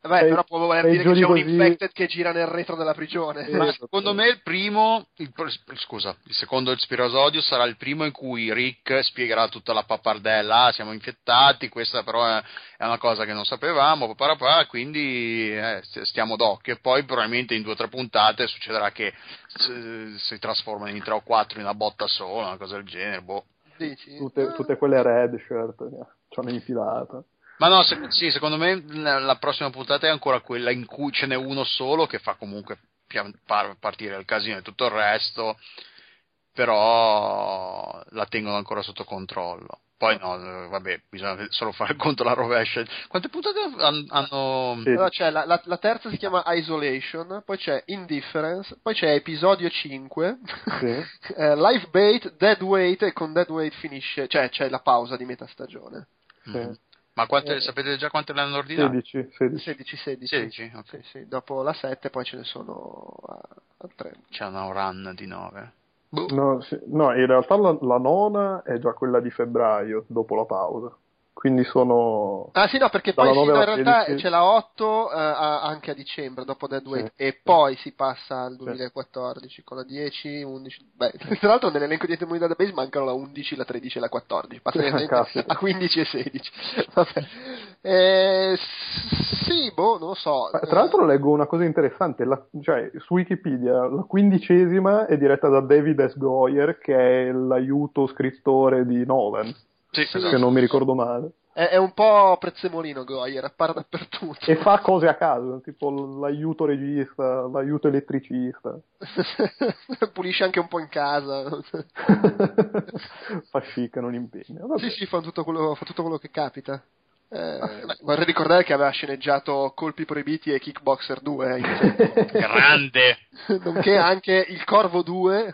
Beh, sei- però può voler dire che c'è giorni un così- infected che gira nel retro della prigione. Eh, Ma Esatto. secondo me il primo, il scusa, il secondo episodio sarà il primo in cui Rick spiegherà tutta la pappardella, ah, siamo infettati, questa però è, è una cosa che non sapevamo, paparapà, quindi eh, st- stiamo d'occhio e poi probabilmente in due o tre puntate succederà che s- si trasformano in tre o quattro in una botta sola, una cosa del genere, boh. Dici? tutte, tutte quelle red shirt che ci hanno infilato. Ma no, se- sì, secondo me la, prossima puntata è ancora quella in cui ce n'è uno solo che fa comunque pian- par- partire il casino e tutto il resto, però la tengono ancora sotto controllo. Poi no, vabbè, bisogna *laughs* solo fare il conto alla rovescia. Quante puntate han- hanno... Sì. Allora c'è la, la- la terza si chiama Isolation, poi c'è Indifference, poi c'è episodio 5, Sì. *laughs* eh, Life Bait, Dead Weight e con Dead Weight finisce, cioè c'è la pausa di metà stagione. Sì. Mm. Ma quante, Eh. sapete già quante le hanno ordinate? 16, 16. 16-16. 16, ok. Sì, sì, dopo la 7 poi ce ne sono a, a 3. C'è una run di 9. No, sì. No, in realtà la, la nona è già quella di febbraio, dopo la pausa. Quindi sono... Ah sì, no, perché poi sì, 9 no, in realtà 16. c'è la 8 eh, anche a dicembre, dopo Dead Weight, Sì. e poi si passa al 2014 con la 10, 11... Beh, *laughs* tra l'altro nell'elenco di Eternity Database mancano la 11, la 13 e la 14, passa Ah, direttamente caspita. a 15 e 16. *laughs* Vabbè. Eh, sì, boh, non lo so. Ma, Tra l'altro leggo una cosa interessante, la- cioè su Wikipedia la quindicesima è diretta da David S. Goyer che è l'aiuto scrittore di Nolan, Sì, esatto. se non mi ricordo male. È, è un po' prezzemolino Goyer, appare dappertutto. E fa cose a caso, tipo l'aiuto regista, l'aiuto elettricista. *laughs* Pulisce anche un po' in casa. *laughs* fa chic, non impegna. Vabbè. Sì, sì, fa tutto quello, fa tutto quello che capita. Eh, vorrei ricordare che aveva sceneggiato Colpi Proibiti e Kickboxer 2, in- *laughs* Grande! *laughs* nonché anche Il Corvo 2,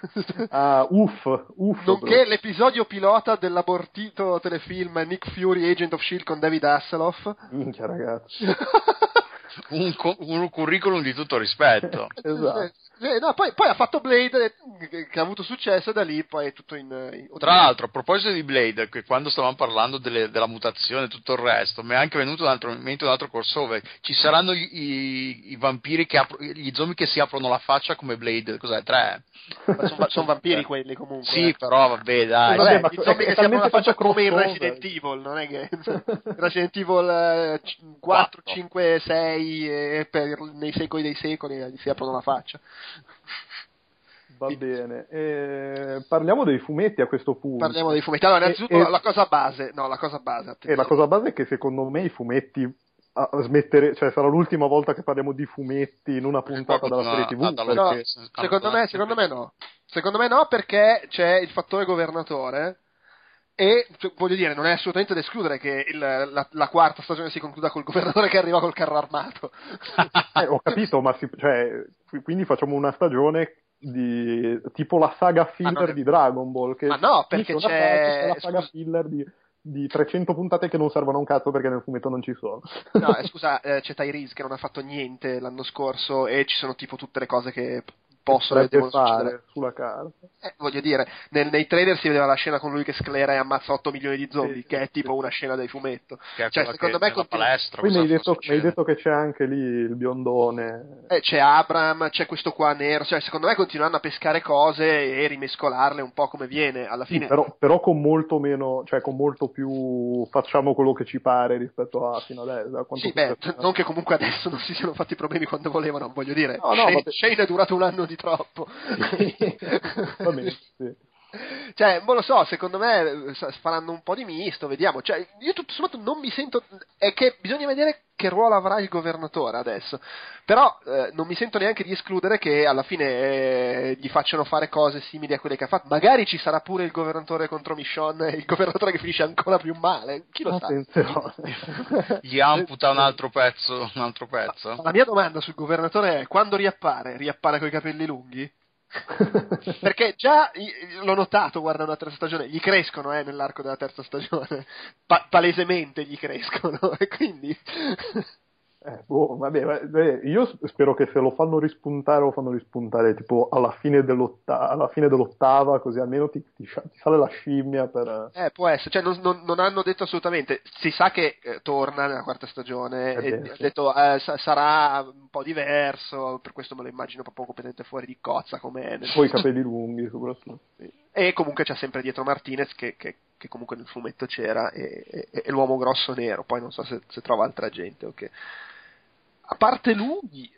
Ah, uff, uff. nonché l'episodio pilota dell'abortito telefilm Nick Fury Agent of S.H.I.E.L.D. con David Hasselhoff. Minchia ragazzi. *laughs* Un, co- un curriculum di tutto rispetto. *laughs* Esatto. Eh, no, poi, poi ha fatto Blade, che, ha avuto successo, e da lì poi è tutto in... in- Tra l'altro, a proposito di Blade, che quando stavamo parlando delle- della mutazione e tutto il resto, mi è anche venuto un altro, un altro crossover. Ci saranno i, i- i vampiri che apro- gli zombie che si aprono la faccia come Blade, cos'è? Tre? sono, sono vampiri quelli comunque. Sì, eh. però vabbè, dai. Vabbè, ma i zombie è che si aprono la faccia come in. Resident Evil, non è che *laughs* Resident Evil eh, c- 4, Quattro. 5, 6 e per, nei secoli dei secoli eh, gli si aprono la faccia. Va bene. Eh, parliamo dei fumetti a questo punto. Parliamo dei fumetti. Allora, innanzitutto E- la, la cosa base, no, la cosa base, E la cosa base è che secondo me i fumetti smettere, cioè sarà l'ultima volta che parliamo di fumetti in una puntata della serie TV. Dalla- No, perché- secondo me, secondo me no. Secondo me no, perché c'è il fattore governatore. E cioè, voglio dire, non è assolutamente da escludere che il- la, la quarta stagione si concluda col governatore che arriva col carro armato. *laughs* Eh, ho capito, ma si- cioè, qui- quindi facciamo una stagione di tipo la saga filler è- di Dragon Ball. Che Ma no, perché c'è- saga, la saga scusa- filler di, di 300 puntate che non servono a un cazzo perché nel fumetto non ci sono. No, eh, *laughs* scusa, eh, c'è Tyrese che non ha fatto niente l'anno scorso e ci sono tipo tutte le cose che possono e devono fare sulla carta. Eh, voglio dire, nel- nei trailer si vedeva la scena con lui che sclera e ammazza 8 milioni di zombie, Sì, che è sì, tipo sì. una scena del fumetto. Cioè, secondo che me nella continua- palestra. Poi mi hai, detto, mi hai detto che c'è anche lì il biondone. Eh, c'è Abram, c'è questo qua nero, cioè secondo me continueranno a pescare cose e rimescolarle un po' come viene. Alla Sì, fine, però, però con molto meno, cioè con molto più facciamo quello che ci pare rispetto a fino adesso. a Sì, beh, non che comunque adesso non si siano fatti problemi quando volevano, voglio dire. No, no, Shane. Shane è durato un anno di troppo. Va bene, sì. Cioè, non lo so, secondo me eh, sa- faranno un po' di misto, vediamo. Cioè, io tutto sommato non mi sento. È che bisogna vedere che ruolo avrà il governatore adesso. Però eh, non mi sento neanche di escludere che alla fine eh, gli facciano fare cose simili a quelle che ha fatto. Magari ci sarà pure il governatore contro Michonne e *laughs* il governatore che finisce ancora più male. Chi lo sa? Attenzione. Gli amputa un altro pezzo. Un altro pezzo? La mia domanda sul governatore è: quando riappare? Riappare coi capelli lunghi? Perché già l'ho notato guardando la terza stagione, gli crescono eh, nell'arco della terza stagione, Pa- palesemente gli crescono, *laughs* e quindi Eh, boh, vabbè, vabbè, io s- spero che se lo fanno rispuntare lo fanno rispuntare tipo alla fine, dell'otta- alla fine dell'ottava, così almeno ti, ti ti sale la scimmia per... eh, può essere, cioè, non, non- non hanno detto assolutamente, si sa che eh, torna nella quarta stagione Eh e beh, ha sì. detto eh, sa- sarà un po' diverso, per questo me lo immagino proprio completamente fuori di cozza come Poi i capelli lunghi soprattutto. e comunque c'è sempre dietro Martinez che, che- che comunque nel fumetto c'era e, e- e l'uomo grosso nero poi non so se, se trova altra gente o che a parte lui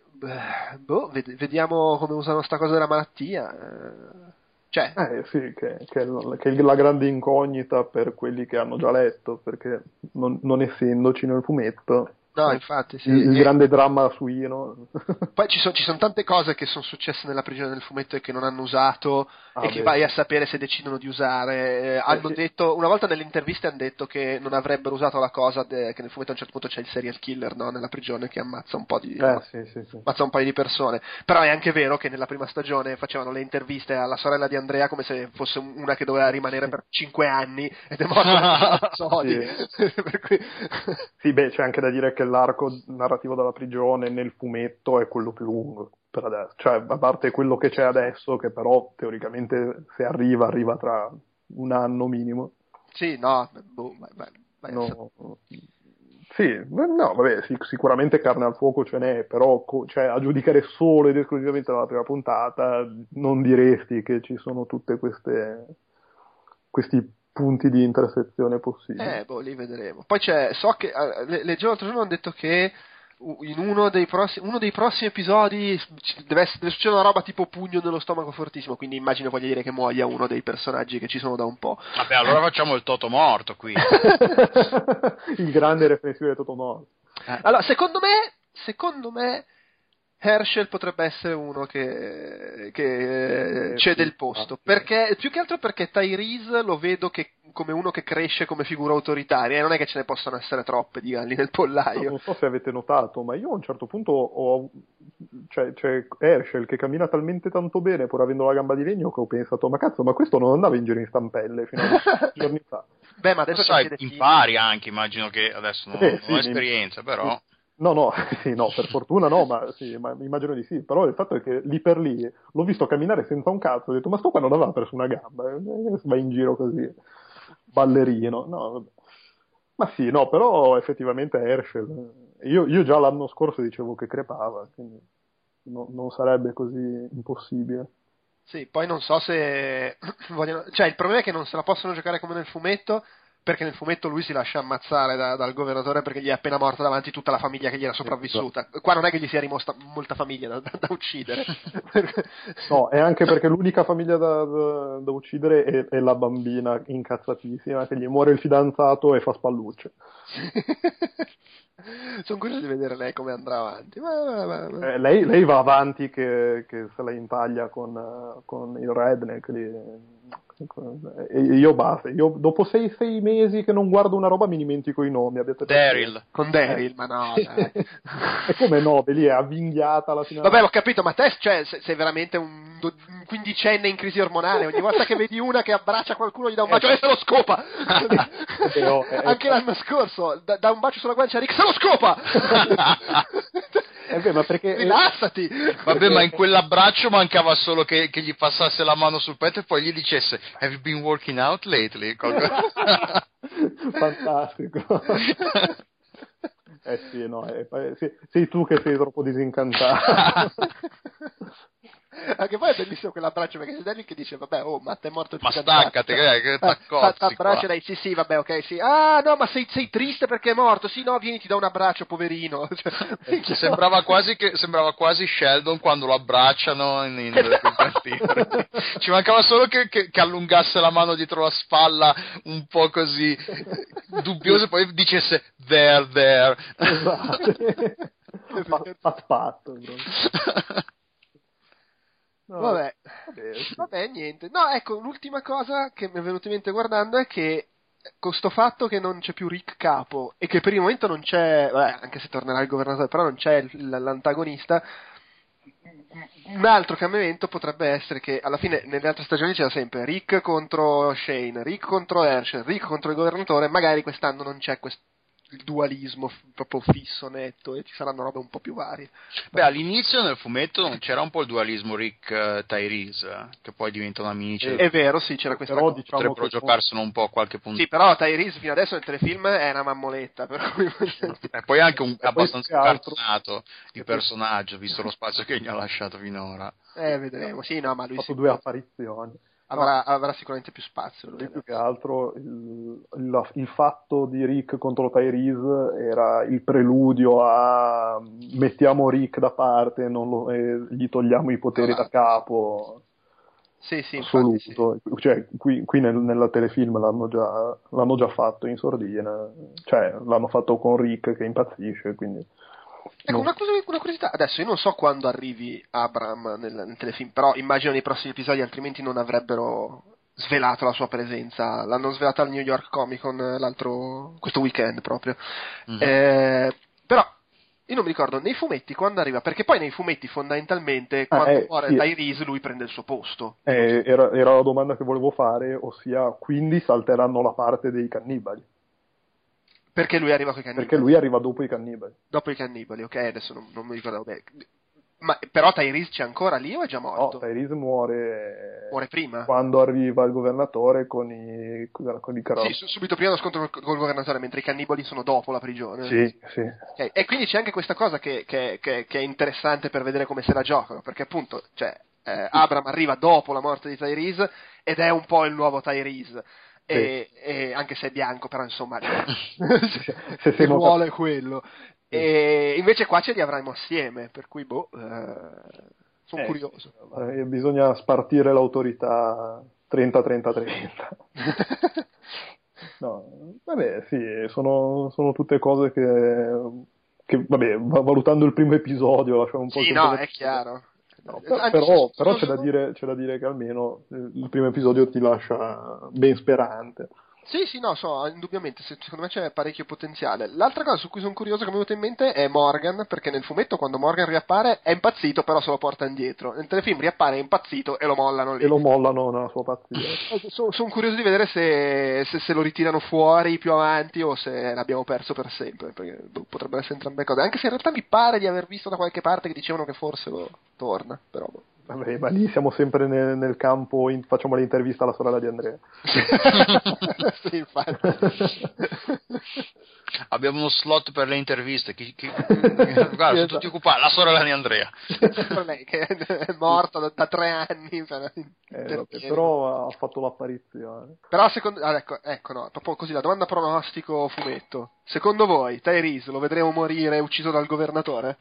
boh, ved- vediamo come usano sta cosa della malattia eh, cioè Eh sì, che, che che è la grande incognita per quelli che hanno già letto, perché non, non essendoci nel fumetto, no infatti sì il, il grande dramma suino. *laughs* poi ci sono, ci sono tante cose che sono successe nella prigione del fumetto e che non hanno usato Ah, e che beh, vai sì. a sapere se decidono di usare Eh, hanno sì. detto una volta nelle interviste hanno detto che non avrebbero usato la cosa de- che nel fumetto a un certo punto c'è il serial killer no, nella prigione che ammazza un po' di Eh sì, sì, sì. ammazza un paio di persone. Però è anche vero che nella prima stagione facevano le interviste alla sorella di Andrea come se fosse una che doveva rimanere per 5 anni ed è morta *laughs* *laughs* per cui... Sì, beh, c'è anche da dire che l'arco narrativo della prigione nel fumetto è quello più lungo per adesso. Cioè, a parte quello che c'è adesso, che però teoricamente se arriva, arriva tra un anno minimo. sì, no, boh, vai, vai, vai a sapere. No, sì, no, vabbè, sic- sicuramente carne al fuoco ce n'è, però co- cioè, a giudicare solo ed esclusivamente dalla prima puntata, non diresti che ci sono tutte queste questi punti di intersezione possibili. Eh, boh, lì vedremo. Poi c'è, so che, eh, le- leggevo l'altro giorno, hanno detto che in uno dei, prossimi, uno dei prossimi episodi deve, deve succedere una roba tipo pugno nello stomaco fortissimo, quindi immagino voglia dire che muoia uno dei personaggi che ci sono da un po'. Vabbè, allora facciamo il Toto morto qui. *laughs* Il grande reflessivo di Totono. Allora, secondo me, secondo me, Herschel potrebbe essere uno che, che Eh, cede sì, il posto. Perché, più che altro perché Tyrese lo vedo che, come uno che cresce come figura autoritaria e non è che ce ne possano essere troppe di galli nel pollaio. Non so se avete notato, ma io a un certo punto ho. Cioè, c'è Herschel che cammina talmente tanto bene, pur avendo la gamba di legno, che ho pensato, ma cazzo, ma questo non andava in giro in stampelle fino a *laughs* giorni fa. Beh, ma adesso sai, impari anche, immagino che adesso non, Eh, non sì, ho mi- esperienza, però... No, no, *laughs* sì, no, per fortuna no, ma sì, ma immagino di sì. Però il fatto è che lì per lì l'ho visto camminare senza un cazzo, ho detto, ma sto qua non aveva perso una gamba, eh, va in giro così, ballerino, no. Ma sì, no, però effettivamente Herschel, io, io già l'anno scorso dicevo che crepava, quindi no- non sarebbe così impossibile. Sì, poi non so se *clears throat* vogliono... Cioè, il problema è che non se la possono giocare come nel fumetto, perché nel fumetto lui si lascia ammazzare da- dal governatore perché gli è appena morta davanti tutta la famiglia che gli era sopravvissuta. Qua non è che gli sia rimasta molta famiglia da, da- da uccidere. *laughs* No, è anche perché l'unica famiglia da, uccidere è, è la bambina incazzatissima che gli muore il fidanzato e fa spallucce. *laughs* Sono curioso di vedere lei come andrà avanti. Ma, ma- ma- Eh, lei, lei va avanti che, che se la intaglia con, con il redneck lì. E io basta, io dopo sei, sei mesi che non guardo una roba mi dimentico i nomi. Abbiate Daryl. Con Daryl, ma no. *laughs* E come no, lì è avvinghiata alla fine. Vabbè, ho capito, ma te cioè, se- sei veramente un, quindicenne in crisi ormonale. Ogni volta che vedi una che abbraccia qualcuno gli dà un bacio e se lo scopa. *laughs* Eh, eh, Anche eh. l'anno scorso, da, da un bacio sulla guancia a Rick se lo scopa. *laughs* Eh beh, ma perché... Rilassati! Vabbè, ma in *laughs* quell'abbraccio mancava solo che, che gli passasse la mano sul petto e poi gli dicesse Have you been working out lately? *laughs* Fantastico. *laughs* Eh sì, no, eh, sei, sei tu che sei troppo disincantato. Anche poi è bellissimo quell'abbraccio perché c'è Danny che dice vabbè oh ma te è morto ma staccate che, che t'accozzi abbraccio dai sì sì vabbè ok sì. Ah no ma sei, sei, triste perché è morto sì no vieni ti do un abbraccio poverino *laughs* cioè, sembrava, quasi che, sembrava quasi Sheldon quando lo abbracciano in, in, *laughs* in ci mancava solo che, che, che, allungasse la mano dietro la spalla un po' così dubbioso e poi dicesse there there esatto. *laughs* Pat pat No, vabbè. vabbè, vabbè, niente. No, ecco, l'ultima cosa che mi è venuta in mente guardando è che con sto fatto che non c'è più Rick capo e che per il momento non c'è, vabbè, anche se tornerà il governatore, però non c'è l'antagonista, un altro cambiamento potrebbe essere che alla fine nelle altre stagioni c'era sempre Rick contro Shane, Rick contro Herschel, Rick contro il governatore, magari quest'anno non c'è questo il dualismo proprio fisso, netto, e ci saranno robe un po' più varie. Beh, all'inizio nel fumetto non c'era un po' il dualismo Rick-Tyrese, uh, che poi diventano amici. È, è vero, sì, c'era questa però, cosa. Diciamo Potrebbero giocarselo un po' a qualche punto. Sì, però Tyrese fino adesso nel telefilm è una mammoletta. Per cui... e poi anche un, *laughs* abbastanza incarnato il personaggio, visto lo spazio che gli ha lasciato finora. Eh, vedremo. Sì, no, ma lui ha fatto si... due apparizioni avrà, avrà sicuramente più spazio. Lui più che altro il, il, il, fatto di Rick contro Tyrese era il preludio a mettiamo Rick da parte lo, e gli togliamo i poteri esatto. da capo. Sì, sì, assoluto. Infatti, sì. Cioè, qui, qui nel, nella telefilm l'hanno già, l'hanno già fatto in sordina, cioè l'hanno fatto con Rick che impazzisce, quindi Ecco, una, cosa, una, curiosità, adesso io non so quando arrivi Abram nel, nel, telefilm, però immagino nei prossimi episodi altrimenti non avrebbero svelato la sua presenza, l'hanno svelata al New York Comic Con l'altro, questo weekend proprio. Mm-hmm. Eh, però io non mi ricordo nei fumetti quando arriva, perché poi nei fumetti fondamentalmente ah, quando eh, muore sì. Tyrese lui prende il suo posto. Eh, era, era la domanda che volevo fare, ossia quindi salteranno la parte dei cannibali. Perché lui arriva con i cannibali? Perché lui arriva dopo i cannibali. Dopo i cannibali, ok, adesso non, non mi ricordavo bene. Ma, però Tyrese c'è ancora lì o è già morto? No, Tyrese muore... Muore prima? Quando arriva il governatore con i, con i carrozzi. Sì, subito prima lo scontro col, col governatore, mentre i cannibali sono dopo la prigione. Sì, sì. Okay. E quindi c'è anche questa cosa che, che, che, che, è interessante per vedere come se la giocano, perché appunto, cioè, eh, Abram arriva dopo la morte di Tyrese ed è un po' il nuovo Tyrese e, e, anche se è bianco, però insomma *laughs* *laughs* se, se vuole quello. E invece qua ce li avremo assieme, per cui boh, eh, sono eh, curioso. Eh, bisogna spartire l'autorità 30-30-30. no, vabbè, sì, sono, sono tutte cose che, che, vabbè, valutando il primo episodio, lasciamo un po' Sì, no, è chiaro. No, per, però, però c'è, da dire, c'è, da dire, che almeno il primo episodio ti lascia ben sperante. Sì, sì, no, so, indubbiamente, secondo me c'è parecchio potenziale. L'altra cosa su cui sono curioso che mi è venuta in mente è Morgan, perché nel fumetto quando Morgan riappare è impazzito, però se lo porta indietro. Nel telefilm riappare è impazzito e lo mollano lì. E lo mollano nella sua pazzia. sono, *laughs* sono curioso di vedere se, se, se, lo ritirano fuori più avanti o se l'abbiamo perso per sempre, perché boh, potrebbero essere entrambe cose. Anche se in realtà mi pare di aver visto da qualche parte che dicevano che forse lo torna, però... Vabbè, ma lì siamo sempre nel, nel campo, in, facciamo l'intervista alla sorella di Andrea. *laughs* sì, infatti. *laughs* Abbiamo uno slot per le interviste. Chi, chi, *laughs* guarda, sono tutti occupati. La sorella di Andrea. lei che è morta da, da tre anni. Per, eh, vabbè, però ha fatto l'apparizione. Però secondo... Ah, ecco, ecco no, proprio così, la domanda pronostico fumetto. Secondo voi, Tyrese lo vedremo morire ucciso dal governatore?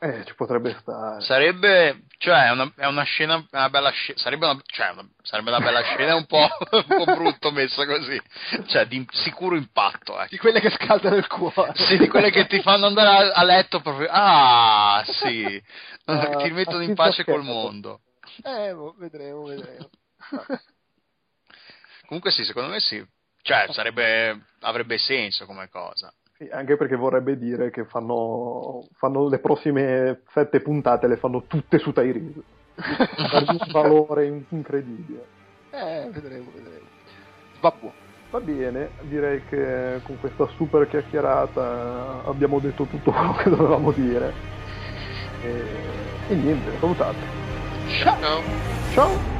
Eh eh, ci potrebbe stare. Sarebbe, cioè, è una, è una scena, una bella scena, sarebbe una, cioè, una, sarebbe una bella scena un po', *laughs* un po' brutto messa così, cioè, di sicuro impatto, ecco. Di quelle che scaldano il cuore. Sì, di quelle che ti fanno andare a, a letto proprio, ah, sì, uh, *laughs* ti mettono in pace col mondo. Eh, boh, vedremo, vedremo. Comunque sì, secondo me sì, cioè, sarebbe, avrebbe senso come cosa anche perché vorrebbe dire che fanno, fanno, le prossime sette puntate le fanno tutte su Tyrese. *laughs* per un valore incredibile. Eh, vedremo, vedremo. Vabbè. Va bene, direi che con questa super chiacchierata abbiamo detto tutto quello che dovevamo dire. E, e niente, salutate. Ciao. Ciao!